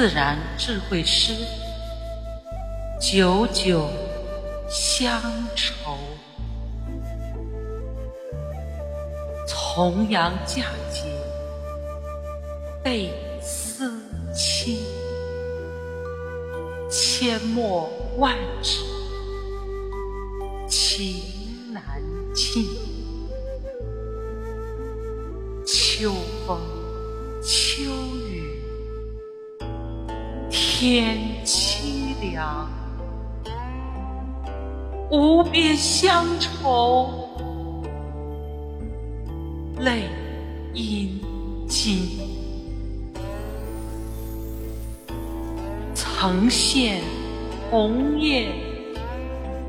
自然智慧诗，久久乡愁。重阳佳节倍思亲，阡陌万纸情难尽。秋风秋雨天凄凉，无边乡愁。泪殷襟，曾羡红叶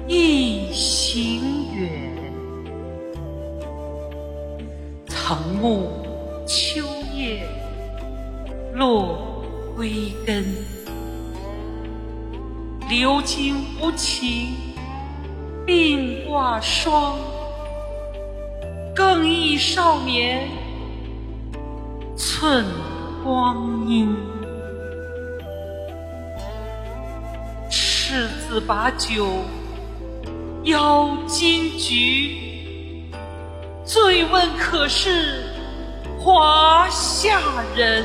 一行远，曾慕秋叶落归根。流金无情鬓挂霜。更忆少年寸光阴，赤子把酒邀金菊，醉问可是华夏人。